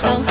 so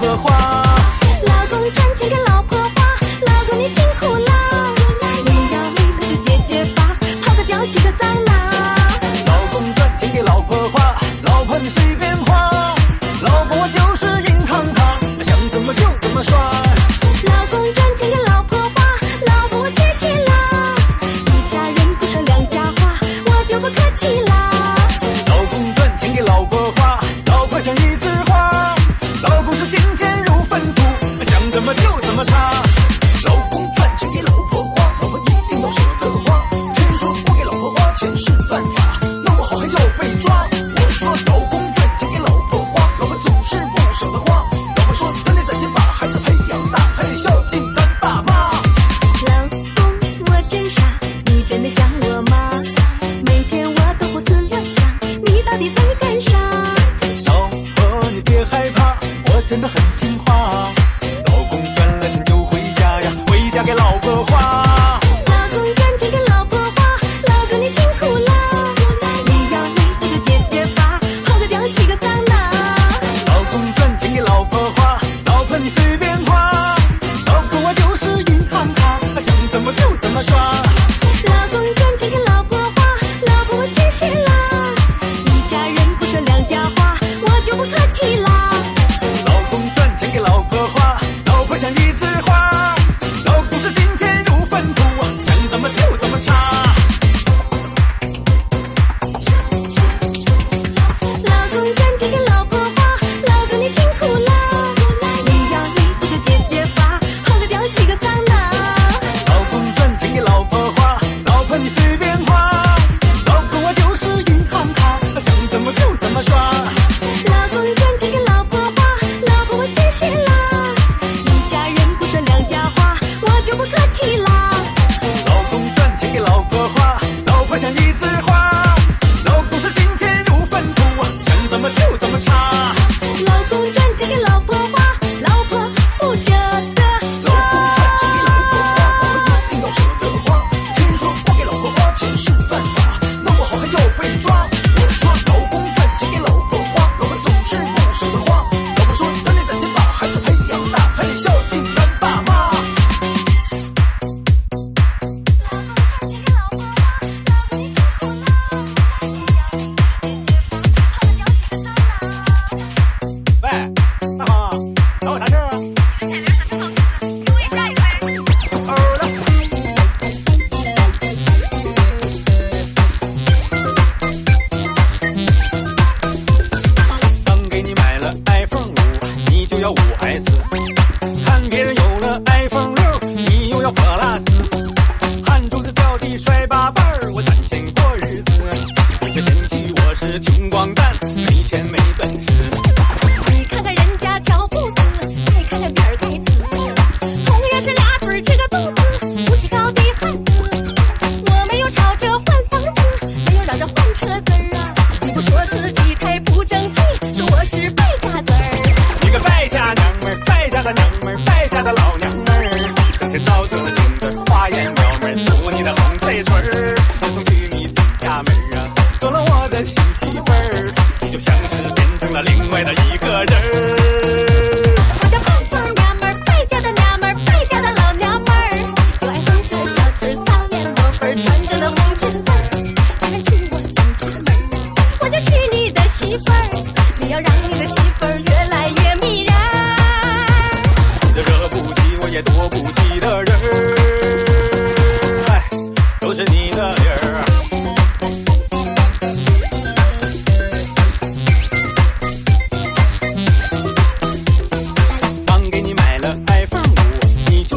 荷花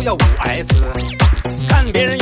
要五 S。看别人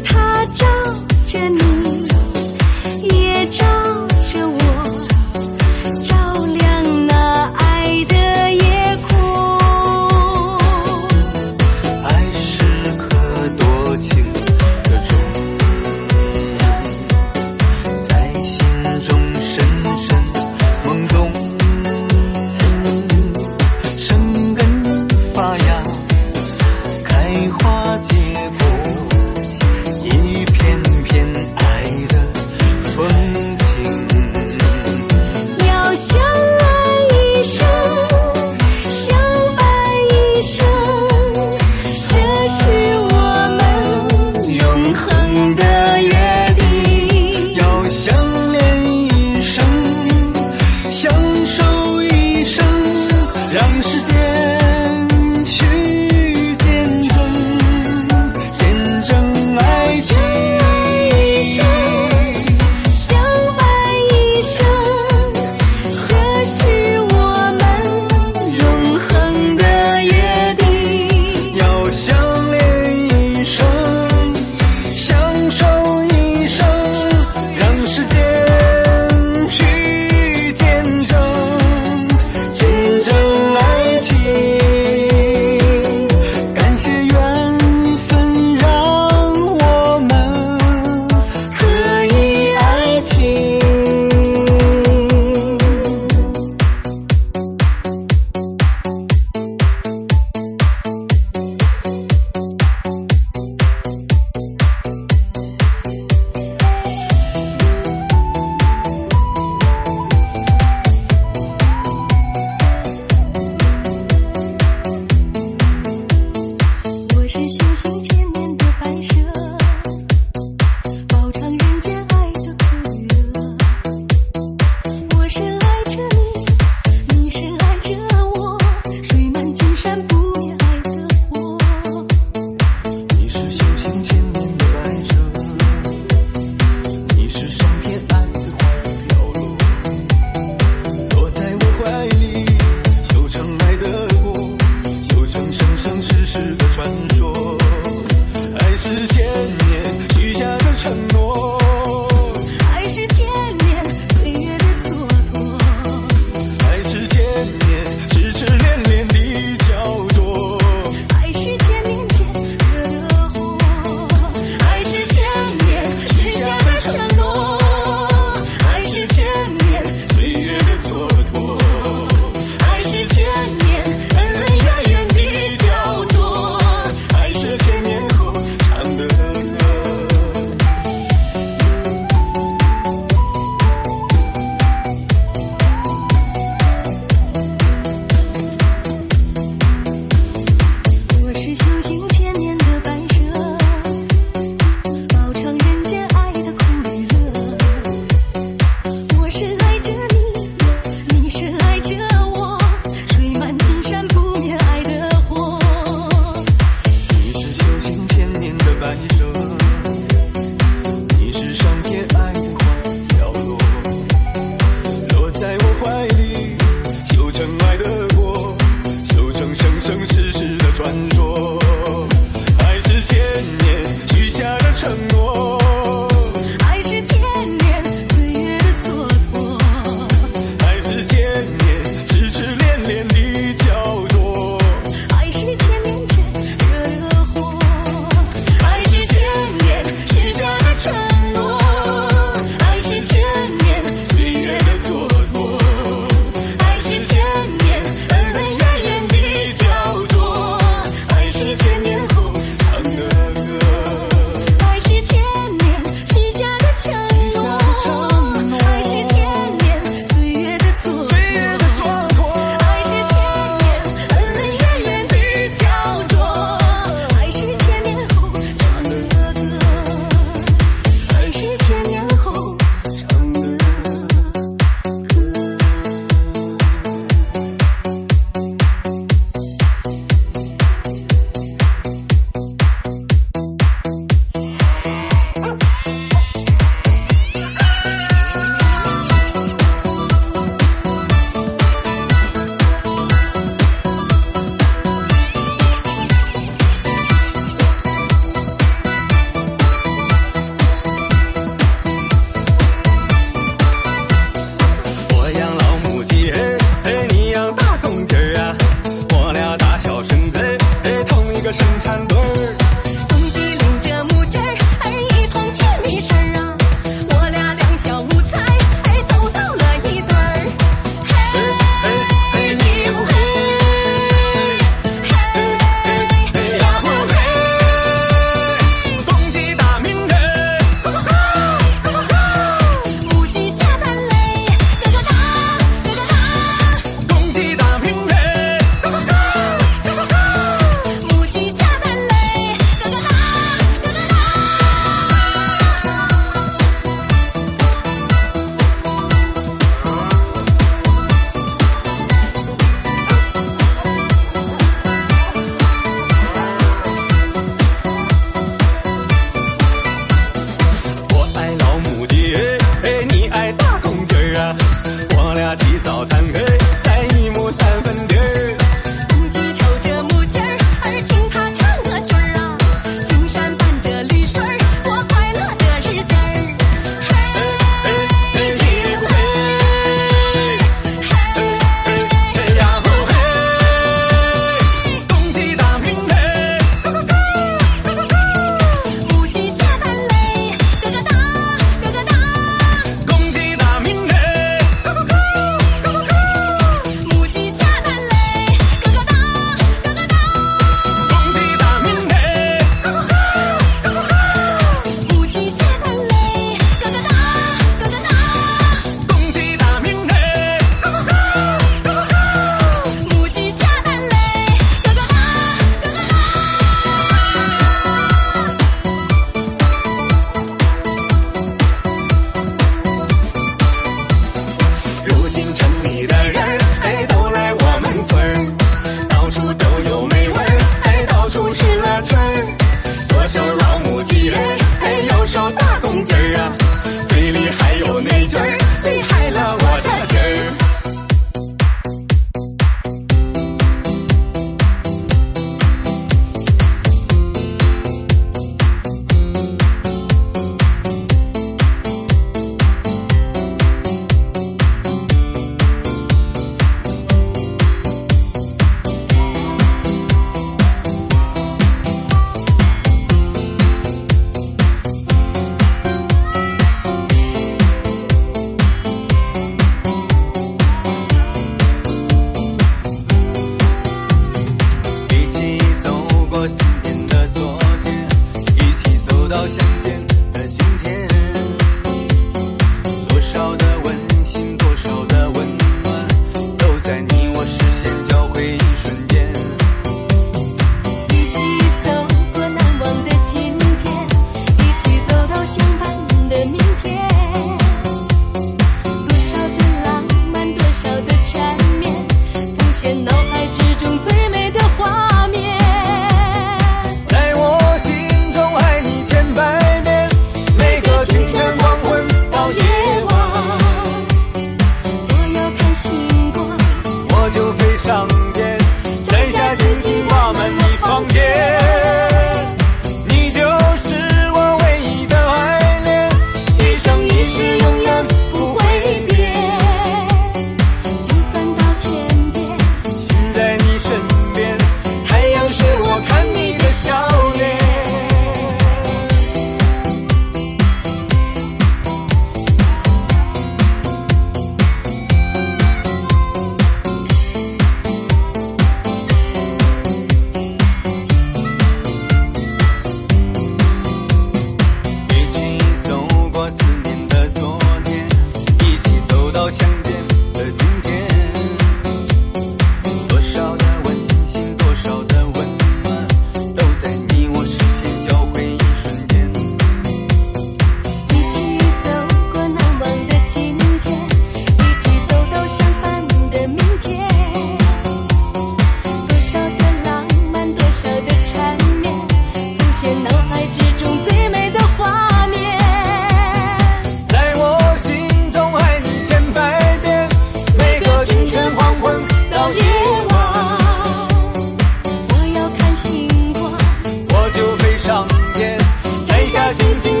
星星